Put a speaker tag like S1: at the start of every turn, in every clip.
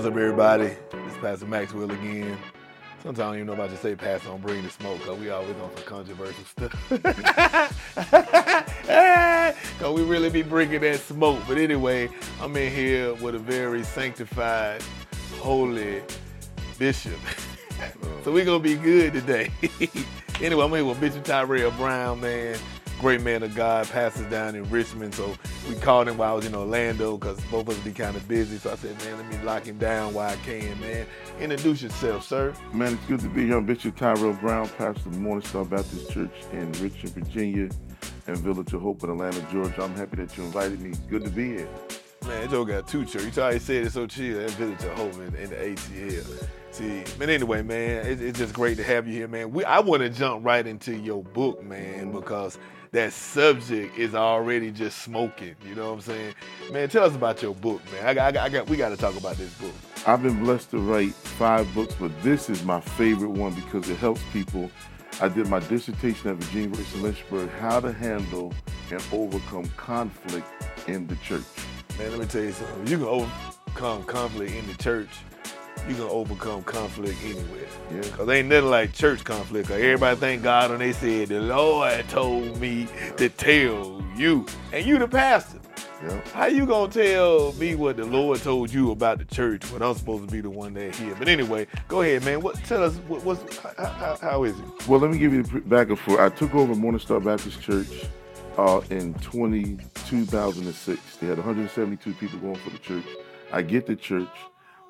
S1: What's up, everybody? It's Pastor Maxwell again. Sometimes I don't even know if I should say Pastor on Bring the Smoke, because we always on some controversial stuff. Because we really be bringing that smoke. But anyway, I'm in here with a very sanctified, holy bishop. so we're going to be good today. anyway, I'm here with Bishop Tyrell Brown, man great man of God, pastors down in Richmond. So we called him while I was in Orlando because both of us be kind of busy. So I said, man, let me lock him down while I can, man. Introduce yourself, sir.
S2: Man, it's good to be here. I'm Bishop Tyrell Brown, pastor of Morningstar Baptist Church in Richmond, Virginia, and Village of Hope in Atlanta, Georgia. I'm happy that you invited me. It's good to be here.
S1: Man, Joe got two churches. You already said it so chill. That Village of Hope in, in the ATL. See, but anyway, man, it, it's just great to have you here, man. We, I want to jump right into your book, man, because that subject is already just smoking. You know what I'm saying? Man, tell us about your book, man. I got, I got, I got we got to talk about this book.
S2: I've been blessed to write five books, but this is my favorite one because it helps people. I did my dissertation at Virginia University Lynchburg, how to handle and overcome conflict in the church.
S1: Man, let me tell you something. You can overcome conflict in the church you can overcome conflict anywhere. Yeah. Cause ain't nothing like church conflict. Cause everybody thank God when they said the Lord told me to tell you, and you the pastor. Yeah. How you gonna tell me what the Lord told you about the church when I'm supposed to be the one that here? But anyway, go ahead, man. What tell us what, what's how, how is it?
S2: Well, let me give you the back and forth. I took over Morningstar Baptist Church uh, in 20, 2006. They had 172 people going for the church. I get the church.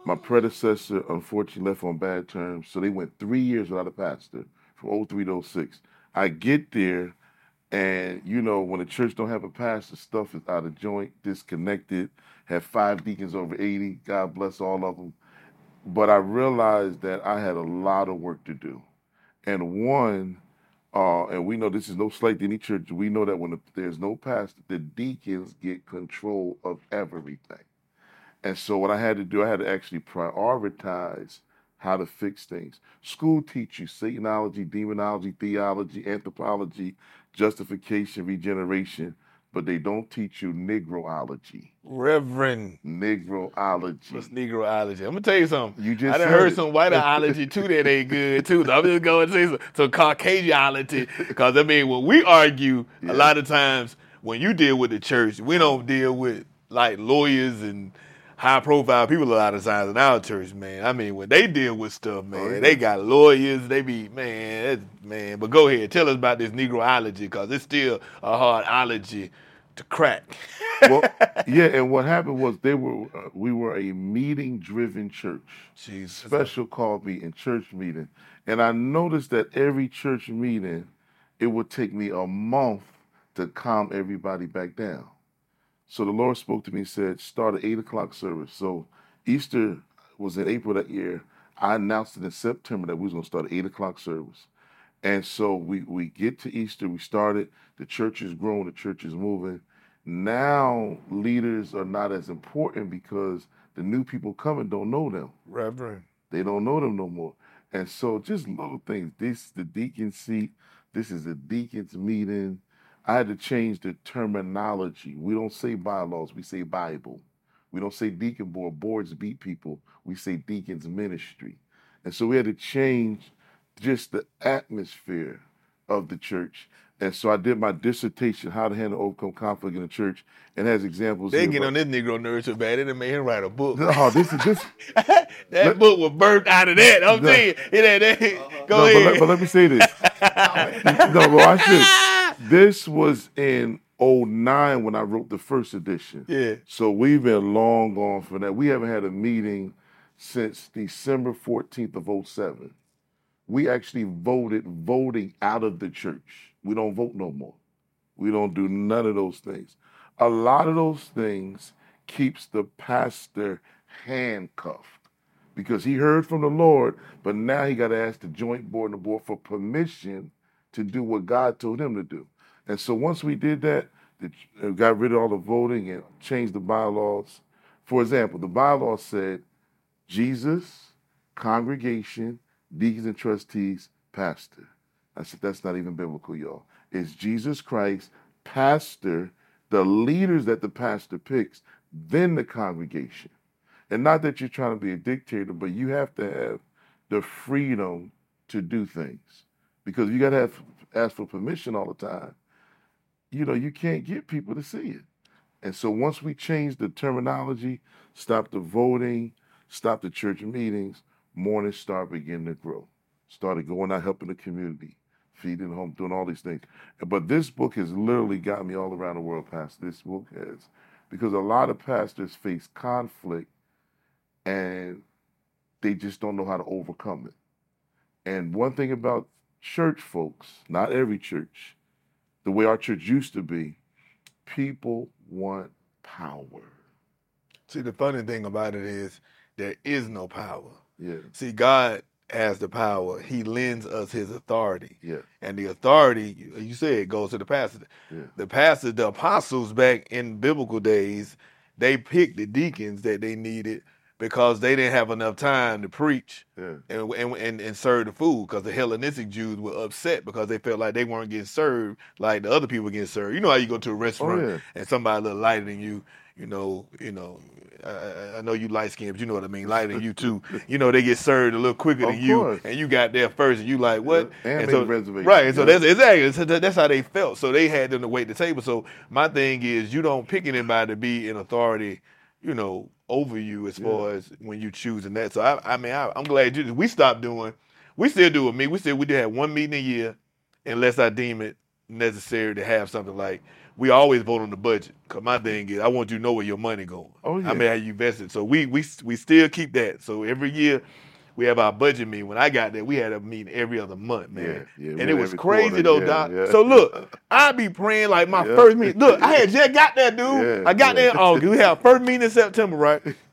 S2: My predecessor unfortunately left on bad terms, so they went three years without a pastor from 03 to 06. I get there, and you know when the church don't have a pastor, stuff is out of joint, disconnected. Have five deacons over 80. God bless all of them. But I realized that I had a lot of work to do, and one. Uh, and we know this is no slight to any church. We know that when the, there's no pastor, the deacons get control of everything. And so what I had to do, I had to actually prioritize how to fix things. School teach you Satanology, demonology, theology, anthropology, justification, regeneration, but they don't teach you Negroology.
S1: Reverend.
S2: Negroology.
S1: What's Negroology? I'm gonna tell you something. You just I done heard it. some whiteology too that ain't good too. So I'm just going to say some, some Caucasianity because I mean when we argue, yeah. a lot of times when you deal with the church, we don't deal with like lawyers and high profile people a lot of times in our church, man. I mean, when they deal with stuff, man, oh, yeah. they got lawyers. They be man, man. But go ahead, tell us about this Negroology because it's still a hard ology to crack.
S2: well, yeah, and what happened was they were uh, we were a meeting driven church.
S1: Jeez,
S2: special call in church meeting, and I noticed that every church meeting, it would take me a month to calm everybody back down. So the Lord spoke to me and said, start at 8 o'clock service. So Easter was in April that year. I announced it in September that we was going to start at 8 o'clock service. And so we, we get to Easter, we started, the church is growing, the church is moving. Now leaders are not as important because the new people coming don't know them.
S1: Reverend.
S2: They don't know them no more. And so just little things. This the deacon seat. This is a deacon's meeting. I had to change the terminology. We don't say bylaws, we say Bible. We don't say deacon board, boards beat people. We say deacon's ministry. And so we had to change just the atmosphere of the church. And so I did my dissertation, How to Handle Overcome Conflict in the Church, and has examples.
S1: They get on this Negro nerd so bad, it made him write a book.
S2: Oh, this is this.
S1: that let, book was birthed out of that. I'm no, saying, it, it, it, uh-huh. go
S2: no,
S1: ahead.
S2: But let, but let me say this. no, well, I should. This was in 09 when I wrote the first edition.
S1: Yeah.
S2: So we've been long gone for that. We haven't had a meeting since December 14th of 07. We actually voted voting out of the church. We don't vote no more. We don't do none of those things. A lot of those things keeps the pastor handcuffed because he heard from the Lord, but now he got to ask the joint board and the board for permission to do what God told him to do. And so once we did that, it uh, got rid of all the voting and changed the bylaws. For example, the bylaws said Jesus, congregation, deacons and trustees, pastor. I said that's not even biblical, y'all. It's Jesus Christ, pastor, the leaders that the pastor picks, then the congregation. And not that you're trying to be a dictator, but you have to have the freedom to do things. Because you got to have ask for permission all the time. You know, you can't get people to see it. And so once we change the terminology, stop the voting, stop the church meetings, Morning Star began to grow. Started going out helping the community, feeding home, doing all these things. But this book has literally got me all around the world past this book has. Because a lot of pastors face conflict and they just don't know how to overcome it. And one thing about church folks, not every church, the way our church used to be, people want power.
S1: See, the funny thing about it is there is no power.
S2: Yeah.
S1: See, God has the power. He lends us his authority.
S2: Yeah.
S1: And the authority, you said, goes to the pastor.
S2: Yeah.
S1: The pastors, the apostles back in biblical days, they picked the deacons that they needed because they didn't have enough time to preach
S2: Yeah.
S1: and, and and and serve the food because the Hellenistic Jews were upset because they felt like they weren't getting served like the other people were getting served. You know how you go to a oh, restaurant
S2: Oh, yeah.
S1: and somebody a little lighter than you, you know, you know. I- I, know you light skinned, but you know what I mean. Lighter than you too. You know they get served a little quicker
S2: Of
S1: than you,
S2: course.
S1: and you got there first, and you like what?
S2: And made
S1: so,
S2: reservations,
S1: right? And so
S2: yeah.
S1: that's exactly so that's how they felt. So they had them to wait the table. So my thing is, you don't pick anybody to be in authority, you know, over you as far as when you choosing that. So I, I mean, I, I'm glad you. We stopped doing. We still do it. Me, we still we did have one meeting a year, unless I deem it necessary to have something like. We always vote on the budget. Cause my thing is, I want you to know where your money going.
S2: Oh, yeah.
S1: I mean, how you invested. So we we we still keep that. So every year. We have our budget meeting. When I got there, we had a meeting every other month, man.
S2: Yeah, yeah,
S1: and it was crazy
S2: quarter,
S1: though,
S2: yeah,
S1: Doc.
S2: yeah.
S1: So look, I be praying like my first meeting. Look, I had just got there, dude. I got there in August. We have first meeting in September, right?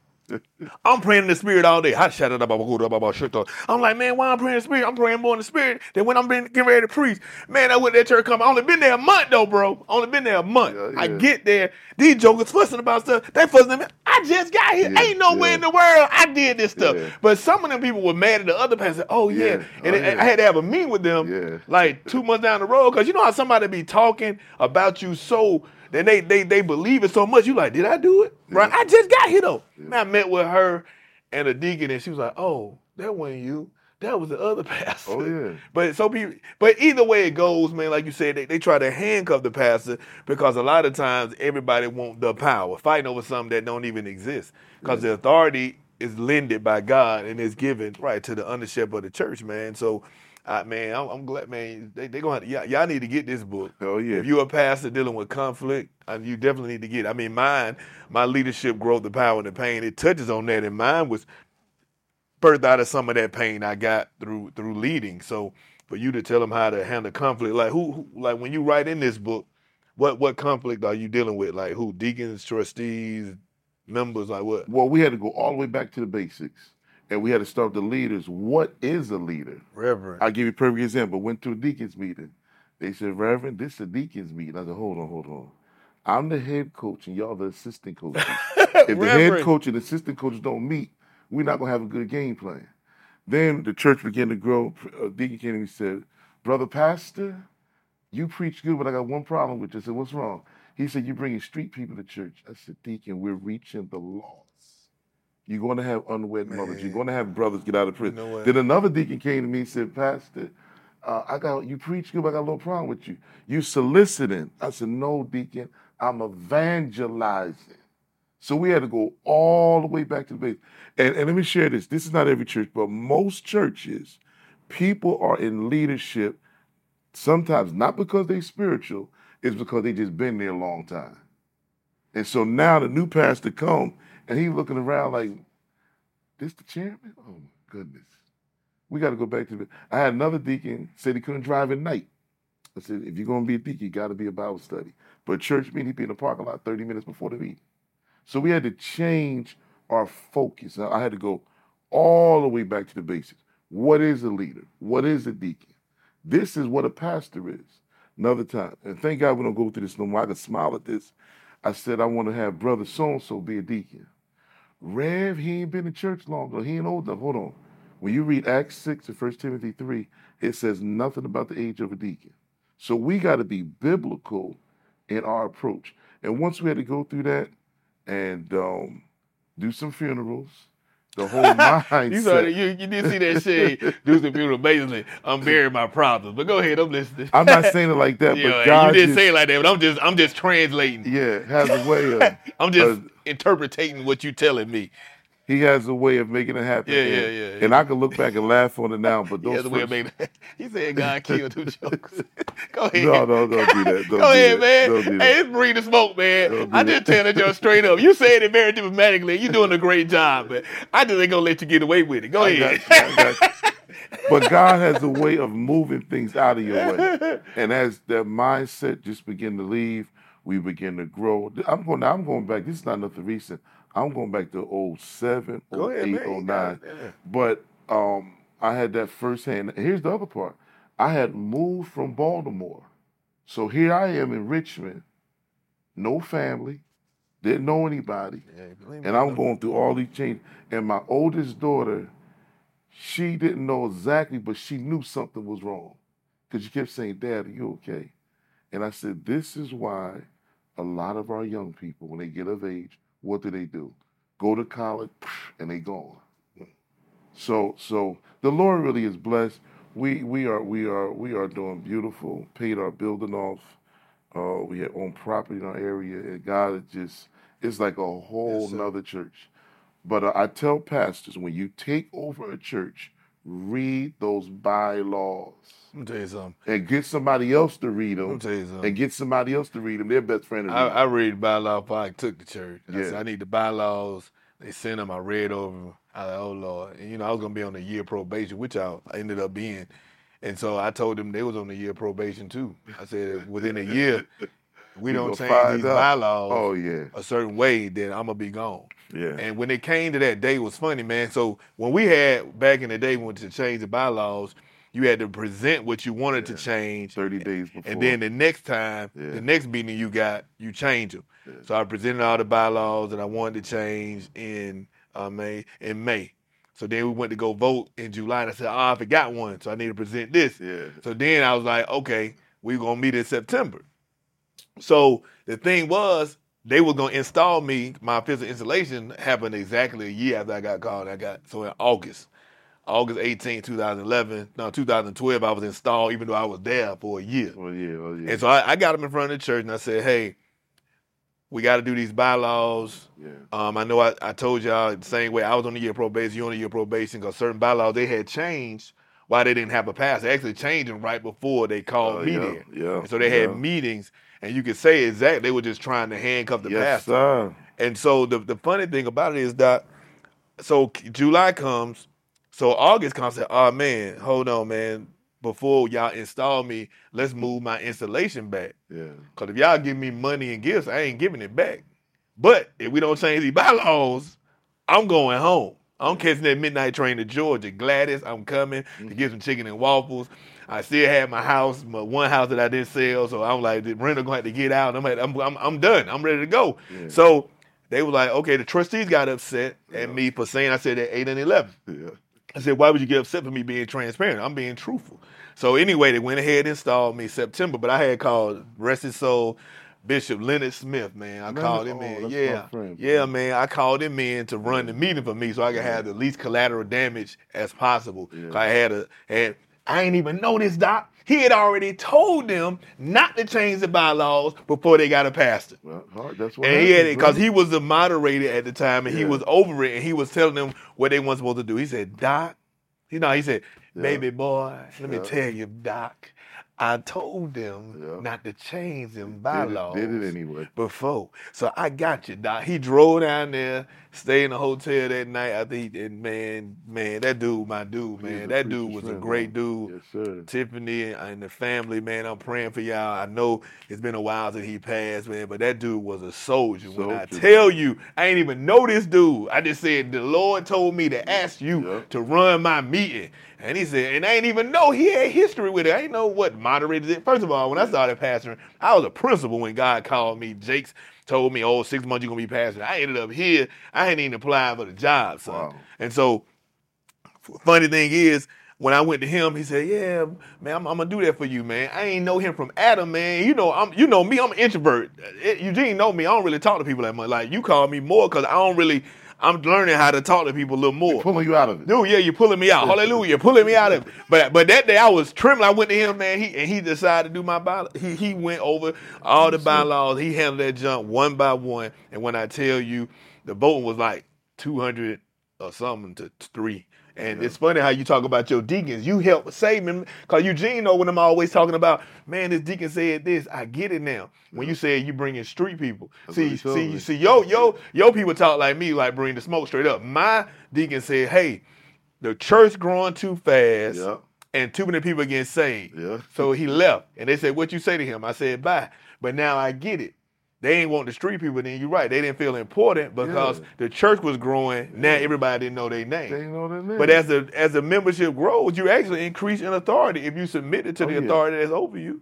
S1: I'm praying in the spirit all day. I shut it up, about shit. I'm like, man, why I'm praying in the spirit? I'm praying more in the spirit than when I'm been, getting ready to preach. Man, I went to that church come. I only been there a month though, bro. Only been there a month.
S2: Yeah,
S1: I get there. These jokers fussing about stuff. They fussing at me. I just got here.
S2: Yeah,
S1: Ain't nowhere
S2: yeah.
S1: in the world I did this stuff.
S2: Yeah.
S1: But some of them people were mad at the other pastor. Oh yeah,
S2: Yeah.
S1: and
S2: Oh,
S1: it-
S2: yeah.
S1: I had to have a meeting with them
S2: Yeah.
S1: like two months down the road because you know how somebody be talking about you so then they they they believe it so much. You like, did I do it? Right? I just got here though. Man, I met with her and a deacon, and she was like, "Oh, that wasn't you. That was the other pastor."
S2: Oh, yeah.
S1: But so people, but either way it goes, man. Like you said, they, they try to handcuff the pastor because a lot of times everybody want the power, fighting over something that don't even exist. Because the authority is lended by God and is given right to the under shepherd of the church, man. So. Uh, man, I'm, I'm glad, man. They they gonna y'all, y'all need to get this book.
S2: Oh, yeah.
S1: If you're a pastor dealing with conflict, uh, you definitely need to get. It. I mean, mine, my leadership, growth, the power, and the pain. It touches on that, and mine was birthed out of some of that pain I got through through leading. So for you to tell them how to handle conflict, like who, who like when you write in this book, what what conflict are you dealing with? Like who, deacons, trustees, members, like what?
S2: Well, we had to go all the way back to the basics. And we had to start with the leaders. What is a leader?
S1: Reverend.
S2: I'll give you a perfect example. Went to a deacon's meeting. They said, Reverend, this is a deacon's meeting. I said, hold on, hold on. I'm the head coach and y'all the assistant coaches. if the head coach and assistant coaches don't meet, we're not gonna have a good game plan. Then the church began to grow. A deacon came to me and said, Brother Pastor, you preach good, but I got one problem with you. I said, What's wrong? He said, You're bringing street people to church. I said, Deacon, we're reaching the lost. You're going to have unwed mothers. You're going to have brothers get out of prison.
S1: what?
S2: then another deacon came to me and said, Pastor, uh, I got you preach good, but I got a little problem with you. You soliciting. I said, No, deacon, I'm evangelizing. So we had to go all the way back to the base. And, and let me share this. This is not every church, but most churches, people are in leadership sometimes not because they're spiritual, it's because they just been there a long time. And so now the new pastor come and he looking around like, this the chairman? Oh my goodness. We got to go back to the. I had another deacon said he couldn't drive at night. I said, if you're going to be a deacon, you got to be a Bible study. But church meeting, he'd be in the parking lot 30 minutes before the meeting. So we had to change our focus. I had to go all the way back to the basics. What is a leader? What is a deacon? This is what a pastor is. Another time, and thank God we don't go through this no more. I can smile at this. I said I want to have brother so and so be a deacon. Rev, he ain't been in church long, or he ain't old enough. Hold on. When you read Acts 6 and 1 Timothy 3, it says nothing about the age of a deacon. So we got to be biblical in our approach. And once we had to go through that, and um, do some funerals. The whole mindset.
S1: you, saw, you, you did see that shit. do some funerals. Basically, I'm burying my problems. But go ahead, I'm listening.
S2: I'm not saying it like that, but God
S1: you didn't say it like that. But I'm just I'm just translating.
S2: Yeah, has a way of.
S1: I'm just uh, interpreting what you're telling me.
S2: He has a way of making it happen.
S1: Yeah, yeah, yeah.
S2: And I can look back and laugh on it now, but those
S1: he has a way of making it. He said God killed two jokes. Go ahead.
S2: No, no, don't do that. Don't
S1: Go ahead,
S2: that.
S1: man. Hey, it's the smoke, man. I just tell it just straight up. You saying it very diplomatically. You're doing a great job, but I just ain't gonna let you get away with it. Go I ahead.
S2: You, you. but God has a way of moving things out of your way. And as that mindset just begin to leave, we begin to grow. I'm going I'm going back. This is not nothing recent. I'm going back to 07, 08, 09. But um, I had that firsthand. Here's the other part. I had moved from Baltimore. So here I am in Richmond, no family, didn't know anybody. Yeah, and I'm going through all these changes. And my oldest daughter, she didn't know exactly, but she knew something was wrong. Because she kept saying, Dad, are you okay? And I said, This is why a lot of our young people, when they get of age, what do they do? Go to college and they gone. So so the Lord really is blessed. We we are we are we are doing beautiful. Paid our building off. Uh, we had own property in our area, and God is just it's like a whole yes, nother church. But uh, I tell pastors when you take over a church, read those bylaws.
S1: Let me tell you something.
S2: And get somebody else to read them.
S1: Let me tell you something.
S2: And get somebody else to read them. Their best friend.
S1: I, I, read bylaws before I took the church. Yeah. I said, I need the bylaws. They sent them. I read over them. I was like, oh Lord. And, you know, I was gonna be on a year probation, which I, ended up being. And so I told them they was on a year probation too. I said within a year, we don't change these bylaws
S2: oh, yeah.
S1: a certain way, then I'm gonna be gone.
S2: Yeah.
S1: And when it came to that day, it was funny, man. So when we had back in the day, when to change the bylaws, you had to present what you wanted yeah. to change
S2: 30 days before.
S1: And then the next time, yeah. the next meeting you got, you change them. Yeah. So I presented all the bylaws that I wanted to change in uh, May. In May. So then we went to go vote in July, and I said, "Oh, I forgot one, so I need to present this."
S2: Yeah.
S1: So then I was like, "Okay, we're gonna meet in September." So the thing was, they were gonna install me. My physical installation happened exactly a year after I got called. I got so in August, August 18, 2011. No, 2012. I was installed, even though I was there for a year.
S2: Oh yeah, oh yeah.
S1: And so I, I got them in front of the church, and I said, "Hey, we got to do these bylaws.
S2: Yeah.
S1: Um, I know I, I told y'all the same way I was on a year probation, you on a year probation, because certain bylaws they had changed why they didn't have a pass. They actually changed them right before they called uh, me
S2: yeah,
S1: there.
S2: Yeah.
S1: And so they
S2: yeah.
S1: had meetings, and you could say exactly they were just trying to handcuff the
S2: yes,
S1: pastor.
S2: Sir.
S1: And so the the funny thing about it is that so July comes, so August comes. And said, oh man, hold on, man. Before y'all install me, let's move my installation back.
S2: Yeah.
S1: Cause if y'all give me money and gifts, I ain't giving it back. But if we don't change these bylaws, I'm going home. I'm catching that midnight train to Georgia. Gladys, I'm coming to mm-hmm. get some chicken and waffles. I still had my house, my one house that I didn't sell, so I'm like, the renter gonna have to get out. I'm like, I'm, I'm, I'm done. I'm ready to go. Yeah. So they were like, okay, the trustees got upset yeah. at me for saying I said at eight and eleven.
S2: Yeah. I
S1: said, why would you get upset for me being transparent? I'm being truthful. So anyway, they went ahead and installed me September, but I had called Rest His Soul Bishop Leonard Smith, man. I called him oh, in. Yeah.
S2: Friend,
S1: yeah, man. I called him in to run the meeting for me so I could have the least collateral damage as possible.
S2: Yeah.
S1: I had a had I ain't even know this, Doc. He had already told them not to change the bylaws before they got a pastor.
S2: Well, hard. That's what.
S1: And he had it because he was the moderator at the time, and
S2: yeah.
S1: he was over it, and he was telling them what they weren't supposed to do. He said, "Doc," you know, he said, "Baby boy, let me tell you, Doc." I told them yeah. not to change them bylaws.
S2: Did it, did it anyway.
S1: Before. So I got you, Doc. He drove down there, stayed in the hotel that night. I think, and man, man, that dude, my dude, man. That dude was a great dude.
S2: Yes, sir.
S1: Tiffany and the family, man. I'm praying for y'all. I know it's been a while since he passed, man, but that dude was a soldier. soldier. When I tell you, I ain't even know this dude. I just said the Lord told me to ask you
S2: yeah.
S1: to run my meeting. And he said, and I ain't even know he had history with it. I ain't know what moderated it. First of all, when I started pastoring, I was a principal when God called me. Jake's told me, oh, six months you're to be passing. I ended up here. I hadn't even applied for the job, son.
S2: Wow.
S1: And so, funny thing is, when I went to him, he said, "Yeah, man, I'm, I'm, gonna do that for you, man. I ain't know him from Adam, man. You know, I'm, you know me. I'm an introvert. It, Eugene know me. I don't really talk to people that much. Like you call me more because I don't really, I'm learning how to talk to people a little more. They're
S2: pulling you out of it.
S1: Dude, yeah, you're pulling me out. Hallelujah. You're pulling me out of it. But but that day I was trembling. I went to him, man, he and he decided to do my bylaws. He he went over all the bylaws. He handled that jump one by one. And when I tell you the voting was like 200 or something to three. And yeah. it's funny how you talk about your deacons. You help save them because Eugene know when I'm always talking about, man, this deacon said this. I get it now. When yeah. you said you bring in street people, see, see, you see, yo, yo, yo, people talk like me, like bring the smoke straight up. My deacon said, hey, the church growing too fast. Yeah. And too many people getting saved. Yeah. So he left. And they said, What you say to him? I said, Bye. But now I get it they ain't want the street people. Then you're right. They didn't feel important because yeah. the church was growing. Now everybody didn't know their name.
S2: They know their name.
S1: But as the as the membership grows, you actually increase in authority if you submit it to oh, the yeah. authority that's over you.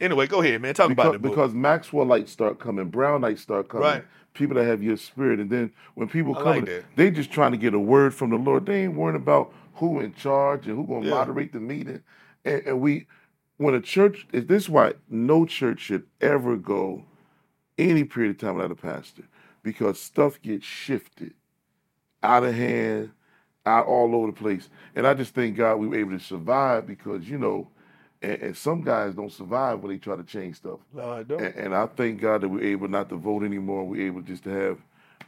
S1: Anyway, go ahead, man. Talk
S2: because,
S1: about it.
S2: Because Maxwell lights start coming, Brown lights start coming. Right. People that have your spirit, and then when people come, like they just trying to get a word from the Lord. They ain't worrying about who in charge and who going to yeah. moderate the meeting. And, and we, when a church, is this is why no church should ever go any period of time without a pastor because stuff gets shifted out of hand, out all over the place. And I just thank God we were able to survive because, you know, and, and some guys don't survive when they try to change stuff.
S1: No, I don't.
S2: And, and, I thank God that we're able not to vote anymore. We're able just to have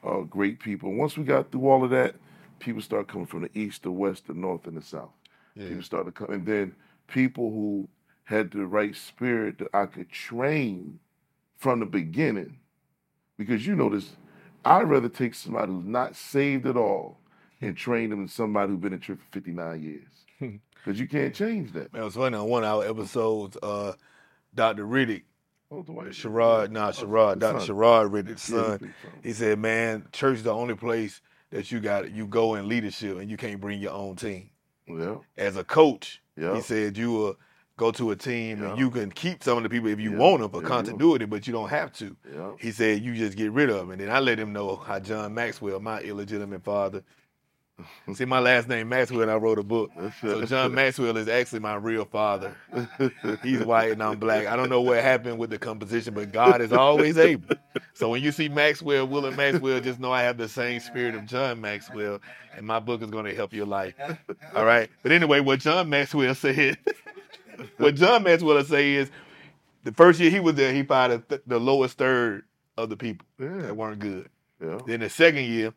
S2: uh, great people. Once we got through all of that, people start coming from the east, the west, the north, and the south. Yeah. People start to come. And then people who had the right spirit that I could train from the beginning, because you know this, I'd rather take somebody who's not saved at all and train them than somebody who's been in church for 59 years. Because you can't change that.
S1: Man, it was funny on one of our episodes, uh, Dr. Riddick, oh, Sherrod, nah, Sherrod, Dr. Sherrod Riddick's son, he said, man, church is the only place that you got you go in leadership and you can't bring your own team.
S2: Yeah.
S1: As a coach, yeah. he said you were go to a team yeah. and you can keep some of the people if you yeah. want them for yeah, continuity, but you don't have to. He said you just get rid of them. And then I let him know how John Maxwell, my illegitimate father, see my last name Maxwell and I wrote a book. So John Maxwell is actually my real father. He's white and I'm black. I don't know what happened with the composition, but God is always able. So when you see Maxwell, William Maxwell, just know I have the same spirit of John Maxwell, and my book is going to help your life. All right. But anyway, what John Maxwell said what John Maxwell say is, the first year he was there, he th- the lowest third of the people yeah. that weren't good. Yeah. Then the second year,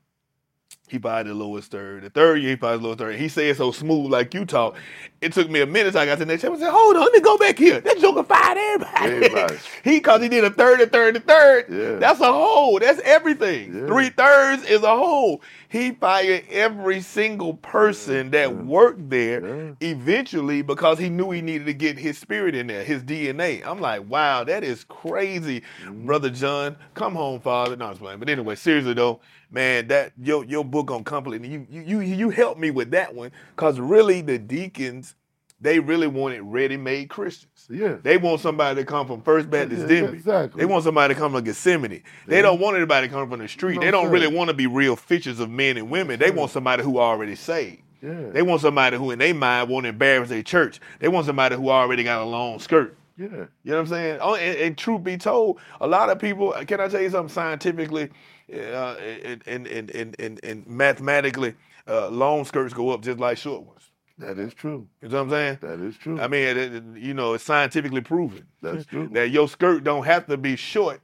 S1: he bought the lowest third. The third year, he bought the lowest third. He said so smooth like you talk. It took me a minute. So I got to the next chapter. I said, hold on, let me go back here. That Joker fired everybody. everybody. he, because he did a third, a third, a third. Yeah. That's a whole. That's everything. Yeah. Three thirds is a whole. He fired every single person that yeah. worked there eventually because he knew he needed to get his spirit in there, his DNA. I'm like, wow, that is crazy, mm-hmm. Brother John. Come home, Father. No, I'm playing. But anyway, seriously though, man, that your your book on conflict, you you you you helped me with that one because really the deacons they really wanted ready-made Christians.
S2: Yeah.
S1: They want somebody to come from First Baptist yeah. Exactly. They want somebody to come from Gethsemane. Yeah. They don't want anybody to come from the street. No, they don't really want to be real fishers of men and women. They want somebody who already saved. Yeah. They want somebody who in their mind won't embarrass their church. They want somebody who already got a long skirt.
S2: Yeah. You know
S1: what I'm saying? Oh, and, and truth be told, a lot of people, can I tell you something scientifically uh, and, and, and, and, and mathematically, uh, long skirts go up just like short ones.
S2: That is true.
S1: You know what I'm saying?
S2: That is true.
S1: I mean, it, it, you know, it's scientifically proven.
S2: That's true.
S1: That your skirt don't have to be short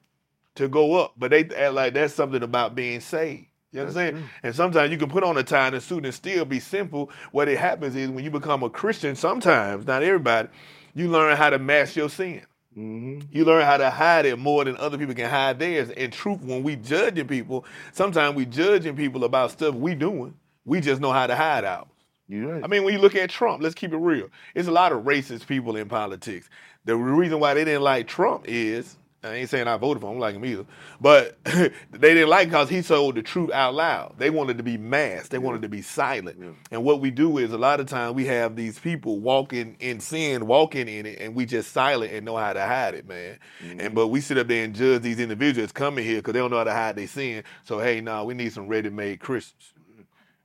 S1: to go up, but they act like that's something about being saved. You know what I'm saying? And sometimes you can put on a tie and a suit and still be simple. What it happens is when you become a Christian, sometimes, not everybody, you learn how to mask your sin. Mm-hmm. You learn how to hide it more than other people can hide theirs. In truth, when we judging people, sometimes we judging people about stuff we doing. We just know how to hide ours.
S2: Right. I
S1: mean, when you look at Trump, let's keep it real. There's a lot of racist people in politics. The reason why they didn't like Trump is I ain't saying I voted for him, like him either, but they didn't like because he told the truth out loud. They wanted to be masked. They yeah. wanted to be silent. Yeah. And what we do is a lot of times we have these people walking in sin, walking in it, and we just silent and know how to hide it, man. Mm-hmm. And but we sit up there and judge these individuals coming here because they don't know how to hide their sin. So hey, now nah, we need some ready-made Christians.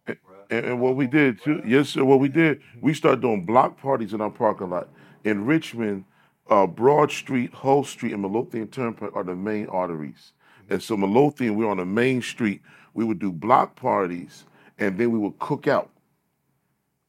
S2: And, and, what we did too, yes, sir. What we did, we started doing block parties in our parking lot in Richmond uh, Broad Street, Hull Street, and Midlothian Turnpike are the main arteries. And so Midlothian, we're on the main street. We would do block parties, and then we would cook out.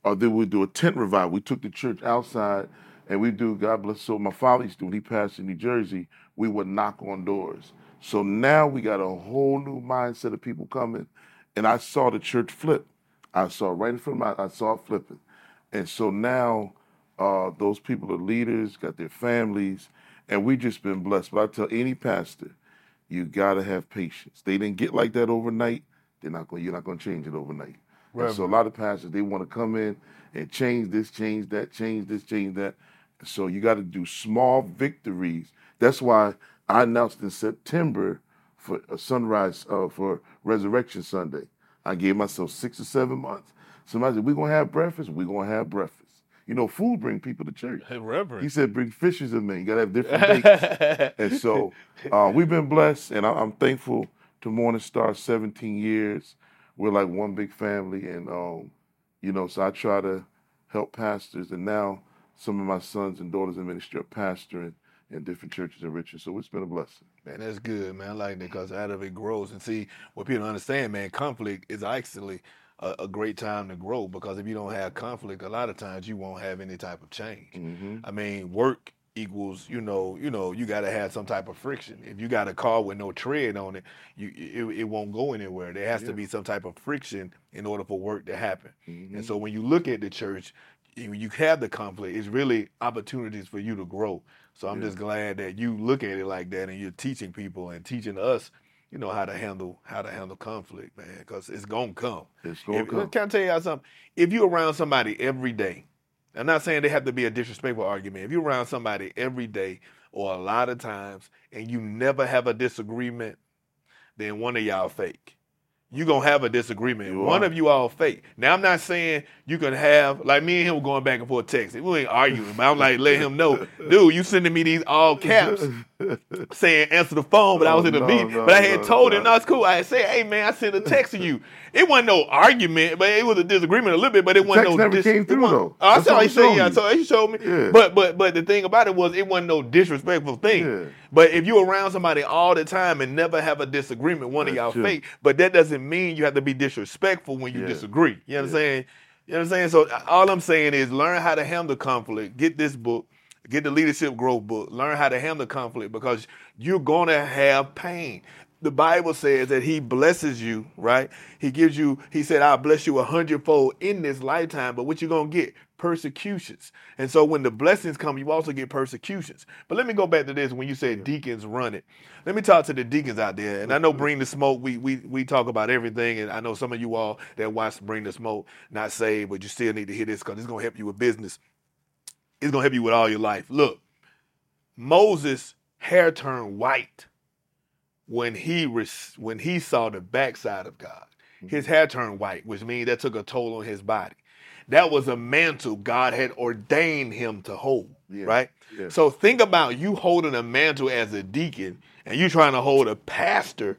S2: Or then we'd do a tent revival. We took the church outside, and we do, God bless, so my father used to, when he passed in New Jersey, we would knock on doors. So now we got a whole new mindset of people coming, and I saw the church flip. I saw right in front of my, I saw it flipping. And so now uh, those people are leaders, got their families, and we just been blessed. But I tell any pastor, you gotta have patience. They didn't get like that overnight. They're not going. You're not going to change it overnight. So a lot of pastors they want to come in and change this, change that, change this, change that. So you got to do small victories. That's why I announced in September for a sunrise uh, for Resurrection Sunday. I gave myself six or seven months. Somebody said, "We're gonna have breakfast. We're gonna have breakfast." You know, food bring people to church.
S1: Reverend.
S2: He said, "Bring fishes and men. You gotta have different dates." and so uh, we've been blessed, and I'm thankful to Morning Star. 17 years, we're like one big family, and um, you know, so I try to help pastors, and now some of my sons and daughters in ministry are pastoring in different churches in Richmond. So it's been a blessing.
S1: Man, that's good, man. I like that because out of it grows. And see, what people understand, man, conflict is actually a, a, great time to grow because if you don't have conflict, a lot of times you won't have any type of change. Mm-hmm. I mean, work equals you know you know you got to have some type of friction if you got a car with no tread on it you it, it won't go anywhere there has yeah. to be some type of friction in order for work to happen mm-hmm. and so when you look at the church when you have the conflict it's really opportunities for you to grow so i'm yeah. just glad that you look at it like that and you're teaching people and teaching us you know how to handle how to handle conflict, man, because it's gonna come.
S2: It's gonna
S1: if,
S2: come.
S1: Can I tell you something? If you're around somebody every day, I'm not saying they have to be a disrespectful argument. If you're around somebody every day or a lot of times and you never have a disagreement, then one of y'all fake you're gonna have a disagreement. You One are. of you all fake. Now I'm not saying you can have like me and him going back and forth texting. We ain't arguing, but I'm like let him know, dude, you sending me these all caps saying answer the phone, but I was oh, in the no, meeting. No, but I had no, told him, no, it's cool. I had said, hey man, I sent a text to you. It wasn't no argument, but it was a disagreement a little bit, but it wasn't
S2: text
S1: no
S2: never dis- came through though.
S1: Oh, I saw he said, yeah, so he showed me. Yeah. But but but the thing about it was it wasn't no disrespectful thing. Yeah. But if you're around somebody all the time and never have a disagreement, one That's of y'all true. fake, but that doesn't mean you have to be disrespectful when you yeah. disagree. You know what I'm saying? You know what I'm saying? So all I'm saying is learn how to handle conflict. Get this book, get the leadership growth book. Learn how to handle conflict because you're gonna have pain the Bible says that he blesses you, right? He gives you, he said, I'll bless you a hundredfold in this lifetime, but what you're gonna get? Persecutions. And so when the blessings come, you also get persecutions. But let me go back to this when you said deacons run it. Let me talk to the deacons out there. And I know Bring the Smoke, we we we talk about everything. And I know some of you all that watch Bring the Smoke, not saved, but you still need to hear this because it's gonna help you with business. It's gonna help you with all your life. Look, Moses' hair turned white when he res- when he saw the backside of God. Mm-hmm. His hair turned white, which means that took a toll on his body. That was a mantle God had ordained him to hold, yeah. right? Yeah. So think about you holding a mantle as a deacon and you trying to hold a pastor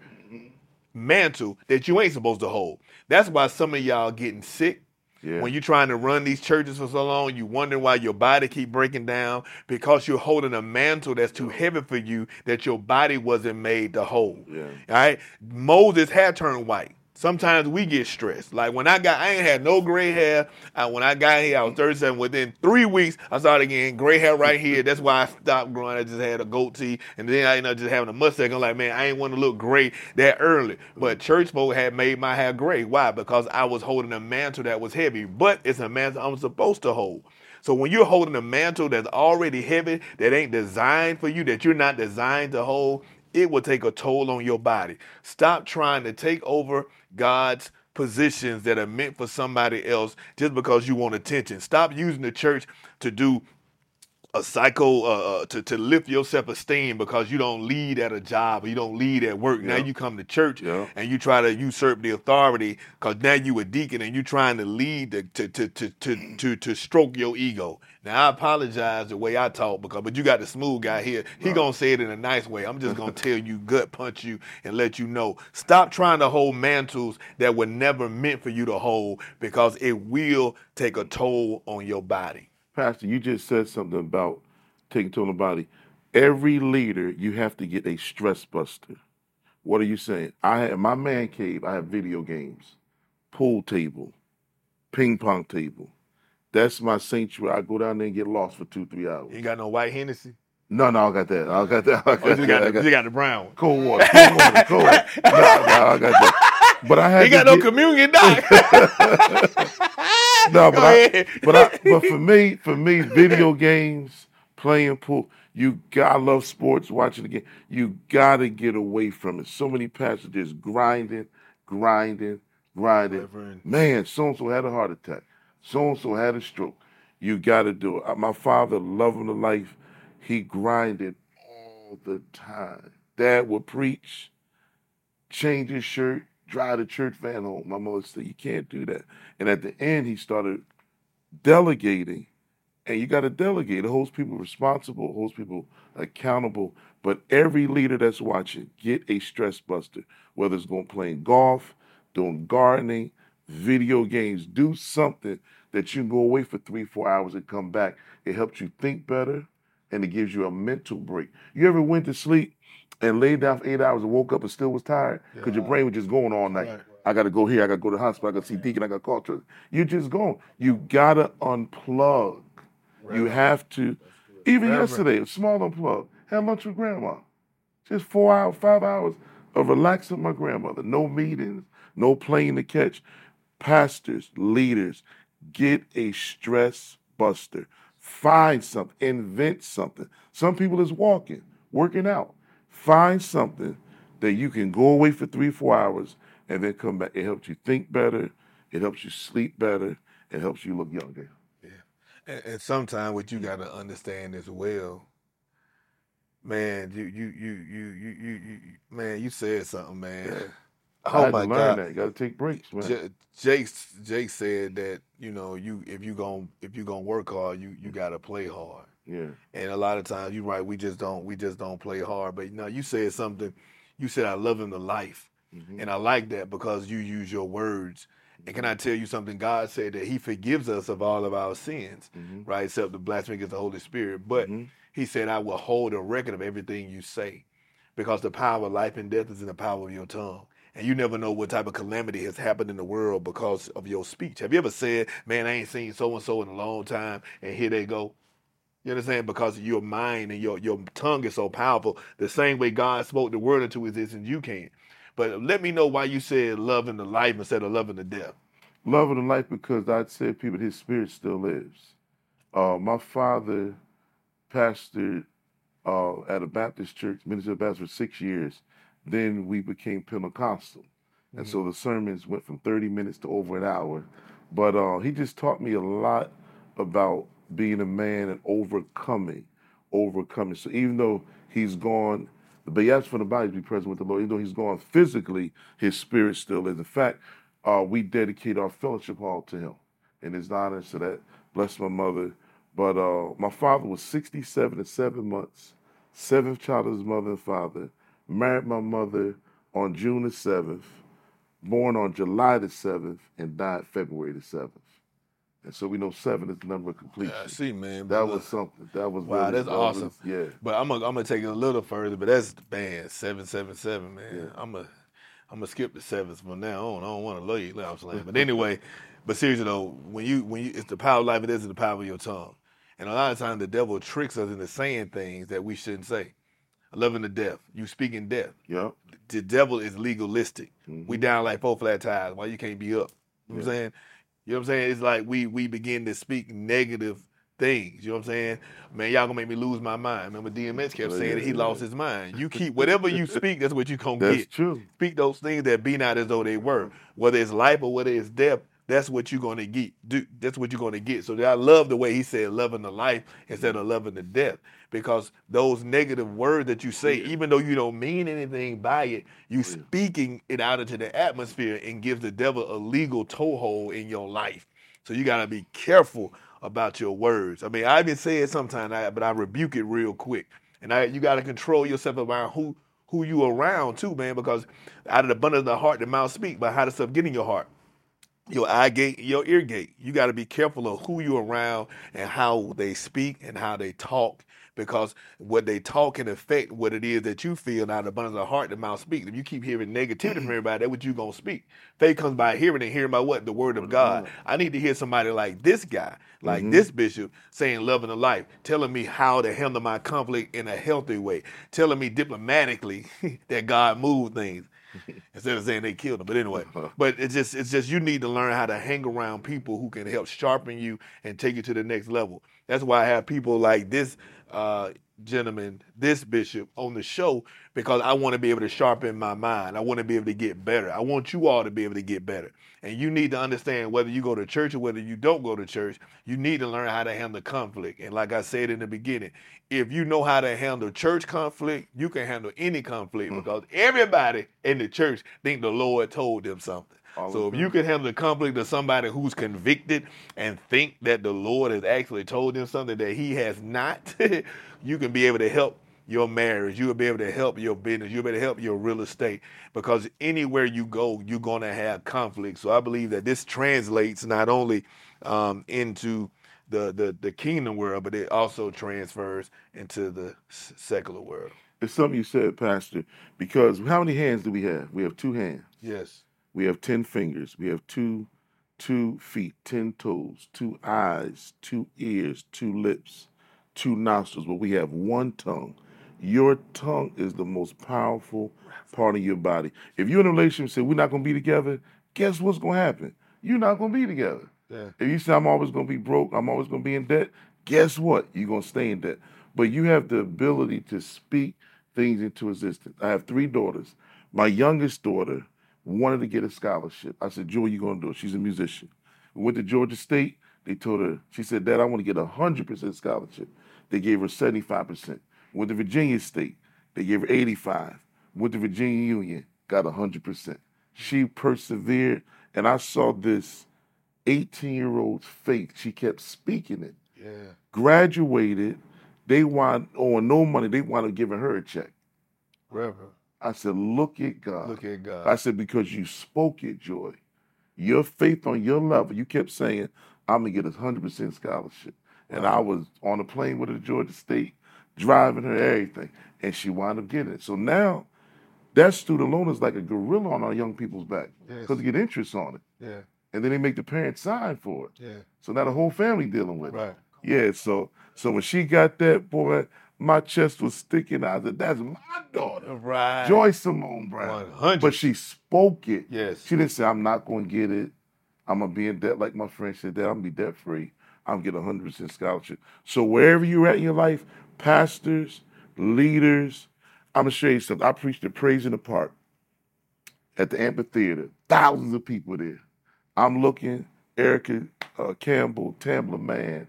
S1: mantle that you ain't supposed to hold. That's why some of y'all getting sick. Yeah. When you're trying to run these churches for so long, you wonder why your body keep breaking down because you're holding a mantle that's too heavy for you that your body wasn't made to hold. Yeah. All right. Moses had turned white sometimes we get stressed. Like when I got, I ain't had no gray hair. Uh, when I got here, I was 37. Within three weeks, I started getting gray hair right here. That's why I stopped growing. I just had a goatee, and then I ended up just having a mustache. I'm like, man, I ain't want to look gray that early. But church folk had made my hair gray. Why? Because I was holding a mantle that was heavy. But it's a mantle I'm supposed to hold. So when you're holding a mantle that's already heavy, that ain't designed for you, that you're not designed to hold, it will take a toll on your body. Stop trying to take over God's positions that are meant for somebody else just because you want attention. Stop using the church to do a psycho uh, uh, to to lift your self esteem because you don't lead at a job or you don't lead at work. Yeah. Now you come to church yeah. and you try to usurp the authority because now you a deacon and you're trying to lead to to, to to to to to stroke your ego. Now I apologize the way I talk because but you got the smooth guy here. He right. gonna say it in a nice way. I'm just gonna tell you, gut punch you, and let you know. Stop trying to hold mantles that were never meant for you to hold because it will take a toll on your body.
S2: Pastor, you just said something about taking toll on the body. Every leader, you have to get a stress buster. What are you saying? I have my man cave. I have video games, pool table, ping pong table. That's my sanctuary. I go down there and get lost for two, three hours.
S1: You got no white Hennessy?
S2: No, no, I got that. I got that. I got
S1: oh, you, got
S2: that.
S1: the, you got the brown one.
S2: Cold water, cold water, cold water. No, no, I got that. But I had.
S1: He got no
S2: get,
S1: communion, doc.
S2: No, but I, but I, but for me, for me, video games, playing pool, you got. I love sports, watching the game. You got to get away from it. So many passengers grinding, grinding, grinding. Man, so and so had a heart attack. So and so had a stroke. You got to do it. My father, loving the life, he grinded all the time. Dad would preach, change his shirt, drive the church van home. My mother said, You can't do that. And at the end, he started delegating. And you got to delegate. It holds people responsible, holds people accountable. But every leader that's watching, get a stress buster, whether it's going playing golf, doing gardening, video games. Do something that you can go away for three, four hours and come back. It helps you think better and it gives you a mental break. You ever went to sleep and laid down for eight hours and woke up and still was tired because your brain was just going all night.
S1: Right.
S2: I got to go here. I got to go to the hospital. I got to see Deacon. I got to call church. You're just gone. You got to unplug. You have to. Even yesterday, a small unplug. Had lunch with grandma. Just four hours, five hours of relaxing with my grandmother. No meetings, no plane to catch. Pastors, leaders, get a stress buster. Find something, invent something. Some people is walking, working out. Find something that you can go away for three, four hours and then come back. It helps you think better. It helps you sleep better. It helps you look younger.
S1: And, and sometimes what you got to understand as well, man. You you you you you you, you man. You said something, man.
S2: I
S1: Oh my God.
S2: that. You got to take breaks, man.
S1: J- Jake Jake said that you know you if you gon' if you gonna work hard, you you got to play hard.
S2: Yeah.
S1: And a lot of times you're right. We just don't we just don't play hard. But you know you said something. You said I love him to life,
S2: Mhm.
S1: and I like that because you use your words. And can I tell you something? God said that He forgives us of all of our sins,
S2: Mhm.
S1: right? Except the blasphemy against the Holy Spirit. But
S2: Mhm.
S1: He said, I will hold a record of everything you say, because the power of life and death is in the power of your tongue. And you never know what type of calamity has happened in the world because of your speech. Have you ever said, "Man, I ain't seen so and so in a long time," and here they go? You understand? Because your mind and your your tongue is so powerful. The same way God spoke the word into existence, you can. But let me know why you said loving the life instead of loving the death.
S2: Loving the life because I said people, his spirit still lives. Uh, my father pastored uh, at a Baptist church, minister of Baptist for six years. Then we became Pentecostal. And so the sermons went from 30 minutes to over an hour. But uh, he just taught me a lot about being a man and overcoming, overcoming. So even though he's gone, but he for the body to be present with the Lord. Even though he's gone physically, his spirit still is. In fact, uh, we dedicate our fellowship hall to him in his honor. So that bless my mother. But uh, my father was 67 and seven months, seventh child of his mother and father. Married my mother on June the 7th, born on July the 7th, and died February the 7th. And so we know seven is the number of completion.
S1: I see, man.
S2: That was something. That was
S1: Wow,
S2: really-
S1: that's
S2: that
S1: awesome.
S2: was- yeah.
S1: But I'm gonna I'm gonna take it a little further. But that's man seven seven seven man.
S2: Yeah.
S1: I'm gonna I'm gonna skip the sevens from now on. I don't want to love you. know I'm saying. But anyway, but seriously though, when you when you it's the power of life, it is the power of your tongue. And a lot of times the devil tricks us into saying things that we shouldn't say. Loving the death, you speaking death.
S2: Yep.
S1: The devil is legalistic.
S2: Mhm.
S1: We down like four flat tires. Why you can't be up? You know what I'm saying? You know what I'm saying? It's like we we begin to speak negative things. You know what I'm saying? Man, y'all gonna make me lose my mind. Remember DMX kept saying
S2: yeah,
S1: that he
S2: yeah.
S1: lost his mind. You keep whatever you speak, that's what you gonna
S2: That's
S1: get.
S2: true.
S1: Speak those things that be not as though they were. Whether it's life or whether it's death, that's what you're gonna get. Do that's what you're gonna get. So I love the way he said loving the life instead of loving the death. Because those negative words that you say, even though you don't mean anything by it, you oh, speaking it out into the atmosphere and gives the devil a legal toehold in your life. So you gotta be careful about your words. I mean, I even say it sometimes, but I rebuke it real quick. And I, you gotta control yourself around who who you around too, man, because out of the abundance of the heart, the mouth speak. But how does stuff get in your heart? Your eye gate, your ear gate. You got to be careful of who you're around and how they speak and how they talk, because what they talk can affect what it is that you feel. Now, the abundance of heart, the mouth speaks. If you keep hearing negativity from mm-hmm. everybody, that's what you're gonna speak. Faith comes by hearing and hearing by what the word of God. Mm-hmm. I need to hear somebody like this guy, like mm-hmm. this bishop, saying love and the life, telling me how to handle my conflict in a healthy way, telling me diplomatically that God moved things. instead of saying they killed him. But anyway, uh-huh. but it's just it's just you need to learn how to hang around people who can help sharpen you and take you to the next level. That's why I have people like this uh, gentleman, this bishop on the show because I want to be able to sharpen my mind. I want to be able to get better. I want you all to be able to get better. And you need to understand whether you go to church or whether you don't go to church, you need to learn how to handle conflict. And like I said in the beginning, if you know how to handle church conflict, you can handle any conflict mm-hmm. because everybody in the church think the Lord told them something. All so if you can handle the conflict of somebody who's convicted and think that the Lord has actually told them something that he has not, you can be able to help your marriage. You will be able to help your business. You'll be able to help your real estate because anywhere you go, you're going to have conflict. So I believe that this translates not only um, into the, the, the kingdom world, but it also transfers into the secular world.
S2: It's something you said, Pastor, because how many hands do we have? We have two hands.
S1: Yes.
S2: We have 10 fingers. We have two two feet, 10 toes, two eyes, two ears, two lips, two nostrils, but we have one tongue. Your tongue is the most powerful part of your body. If you're in a relationship and say, we're not going to be together, guess what's going to happen? You're not going to be together. Yeah. If you say, I'm always going to be broke, I'm always going to be in debt, guess what? You're going to stay in debt. But you have the ability to speak things into existence. I have three daughters. My youngest daughter wanted to get a scholarship. I said, Joy, you're going to do it. She's a musician. We went to Georgia State. They told her, she said, Dad, I want to get a 100% scholarship. They gave her 75%. Went to Virginia State. They gave her 85. Went to Virginia Union. Got 100%. She persevered. And I saw this 18 year old's faith. She kept speaking it.
S1: Yeah.
S2: Graduated. They want owing no money. They wound up giving her a check.
S1: Reverend.
S2: I said, look at God.
S1: Look at God.
S2: I said, because you spoke it, Joy. Your faith on your level, you kept saying, I'm going to get a 100% scholarship. And wow. I was on a plane with her to Georgia State, driving her everything. And she wound up getting it. So now, that student loan is like a gorilla on our young people's back because yes. they get interest on it.
S1: Yeah.
S2: And then they make the parents sign for it.
S1: Yeah.
S2: So now the whole family dealing with
S1: right.
S2: it. Right. Yeah. So so when she got that, boy, my chest was sticking out. That that's my daughter,
S1: right?
S2: Joy Simone Brown. 100. But she spoke it.
S1: Yes.
S2: She didn't say, "I'm not going to get it. I'm gonna be in debt." Like my friend said, "That I'm gonna be debt free. I'm gonna get a hundred percent scholarship." So wherever you're at in your life, pastors, leaders, I'm gonna show you something. I preached the Praise in the Park at the amphitheater. Thousands of people there. I'm looking. Erica uh, Campbell, Tamela Mann,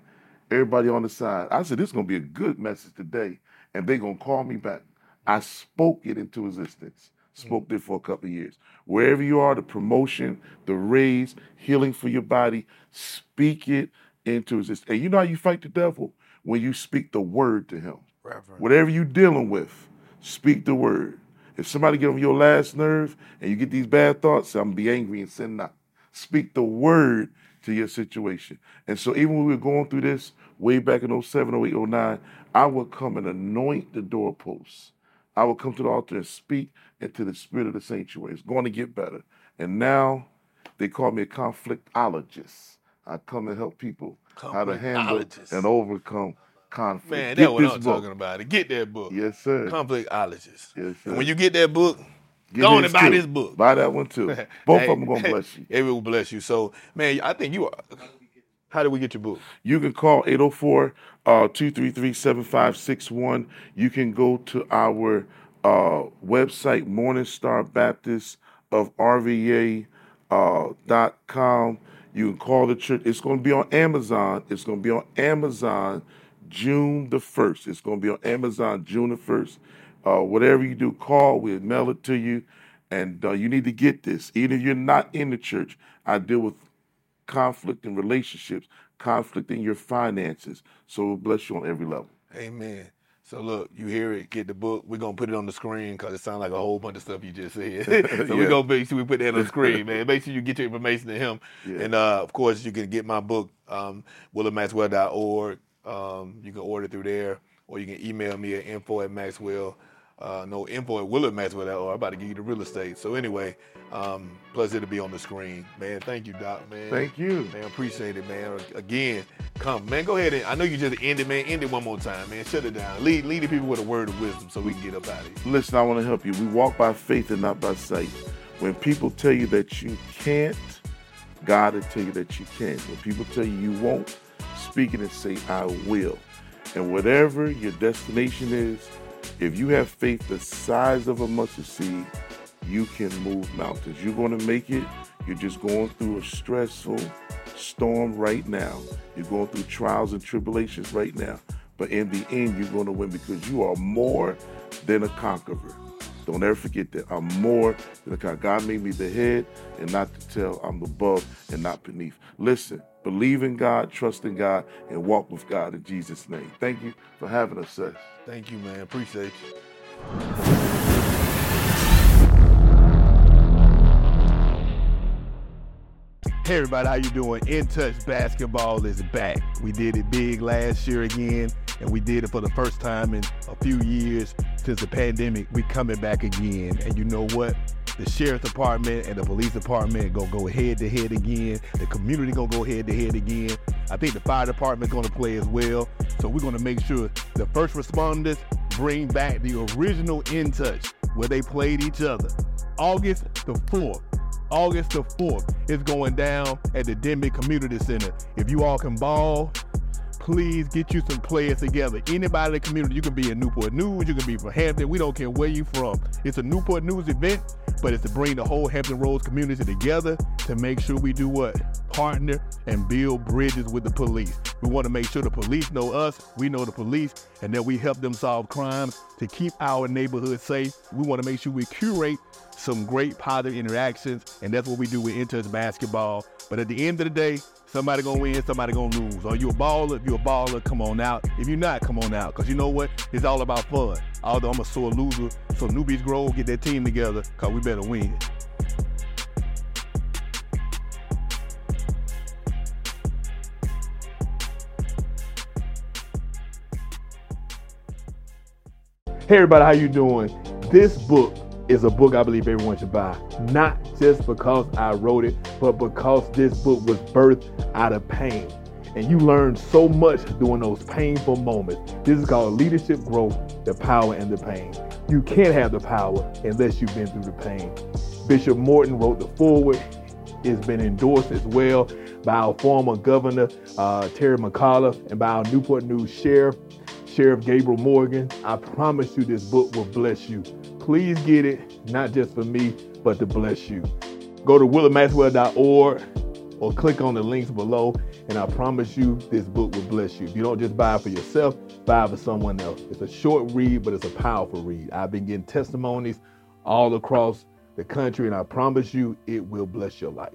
S2: everybody on the side. I said, this is going to be a good message today. And they're going to call me back. I spoke it into existence. Spoke mm. it for a couple years. Wherever you are, the promotion, the raise, healing for your body, speak it into existence. And you know how you fight the devil? When you speak the word to him.
S1: Reverend.
S2: Whatever you're dealing with, speak the word. If somebody get on your last nerve and you get these bad thoughts, I'm gonna be angry and sin not. Speak the word to your situation. And so even when we were going through this way back in 07, 08, 09, I would come and anoint the doorposts. I would come to the altar and speak into the spirit of the sanctuary. It's going to get better. And now they call me a conflictologist. I come and help people how to handle and overcome conflict.
S1: Man, that's what I'm book. talking about. Get that book.
S2: Yes, sir.
S1: Conflictologist.
S2: Yes, sir.
S1: And when you get that book, Get Go on and buy
S2: this
S1: book.
S2: Buy that one too. Both hey, of them gonna hey, bless you.
S1: It will bless you. So, man, I think you are. How do we get your book?
S2: You can call 804 233 7561. You can go to our uh, website, Morningstar Baptist of RVA uh, dot com. You can call the church. It's going to be on Amazon. It's going to be on Amazon June the 1st. It's going to be on Amazon June the 1st. Uh, whatever you do, call. We'll mail it to you. And uh, you need to get this. Even if you're not in the church, I deal with conflict in relationships, conflict in your finances. So we'll bless you on every level.
S1: Amen. So look, you hear it, get the book. We're gonna put it on the screen because it sounds like a whole bunch of stuff you just said. so yeah. we're gonna make sure we put that on the screen, man. Make sure you get your information to him. Yeah. And uh, of course you can get my book, um. Um, you can order through there or you can email me at info at Maxwell. Uh, no info at Willard Maxwell. Or I'm about to give you the real estate. So anyway, um, plus it'll be on the screen, man. Thank you, Doc, man.
S2: Thank you,
S1: man. Appreciate it, man. Again, come, man. Go ahead and I know you just ended, man. End it one more time, man. Shut it down. Lead, lead the people with a word of wisdom, so we can get up out of here.
S2: Listen, I want to help you. We walk by faith and not by sight. When people tell you that you can't, God will tell you that you can. When people tell you you won't, speak it and say, I will. And whatever your destination is, if you have faith the size of a mustard seed, you can move mountains. You're going to make it. You're just going through a stressful storm right now. You're going through trials and tribulations right now. But in the end, you're going to win because you are more than a conqueror. Don't ever forget that. I'm more than a conqueror. God made me the head and not the tail. I'm above and not beneath. Listen, believe in God, trust in God, and walk with God in Jesus' name. Thank you for having us, sir.
S1: Thank you, man. Appreciate you. Hey everybody, how you doing? In Touch Basketball is back. We did it big last year again, and we did it for the first time in a few years since the pandemic. We coming back again, and you know what? the sheriff's department and the police department gonna go head to head again. The community gonna go head to head again. I think the fire department gonna play as well. So we're gonna make sure the first responders bring back the original In Touch where they played each other. August the 4th. August the 4th is going down at the Denbigh Community Center. If you all can ball, please get you some players together. Anybody in the community, you can be in Newport News, you can be from Hampton, we don't care where you from. It's a Newport News event but it's to bring the whole Hampton Roads community together to make sure we do what? Partner and build bridges with the police. We want to make sure the police know us, we know the police, and that we help them solve crimes to keep our neighborhood safe. We want to make sure we curate some great positive interactions, and that's what we do with In Touch Basketball. But at the end of the day, somebody gonna win, somebody gonna lose. Are you a baller? If you're a baller, come on out. If you're not, come on out. Cause you know what? It's all about fun. Although I'm a sore loser, so Newbies grow, get that team together, cause we better win. Hey everybody, how you doing? This book is a book I believe everyone should buy. Not just because I wrote it, but because this book was birthed out of pain. And you learn so much during those painful moments. This is called Leadership Growth, the Power and the Pain. You can't have the power unless you've been through the pain. Bishop Morton wrote the foreword. It's been endorsed as well by our former governor, uh, Terry McAuliffe, and by our Newport News sheriff, Sheriff Gabriel Morgan. I promise you this book will bless you. Please get it, not just for me, but to bless you. Go to willardmaxwell.org or click on the links below, and I promise you this book will bless you. If you don't just buy it for yourself, buy it for someone else. It's a short read, but it's a powerful read. I've been getting testimonies all across the country, and I promise you it will bless your life.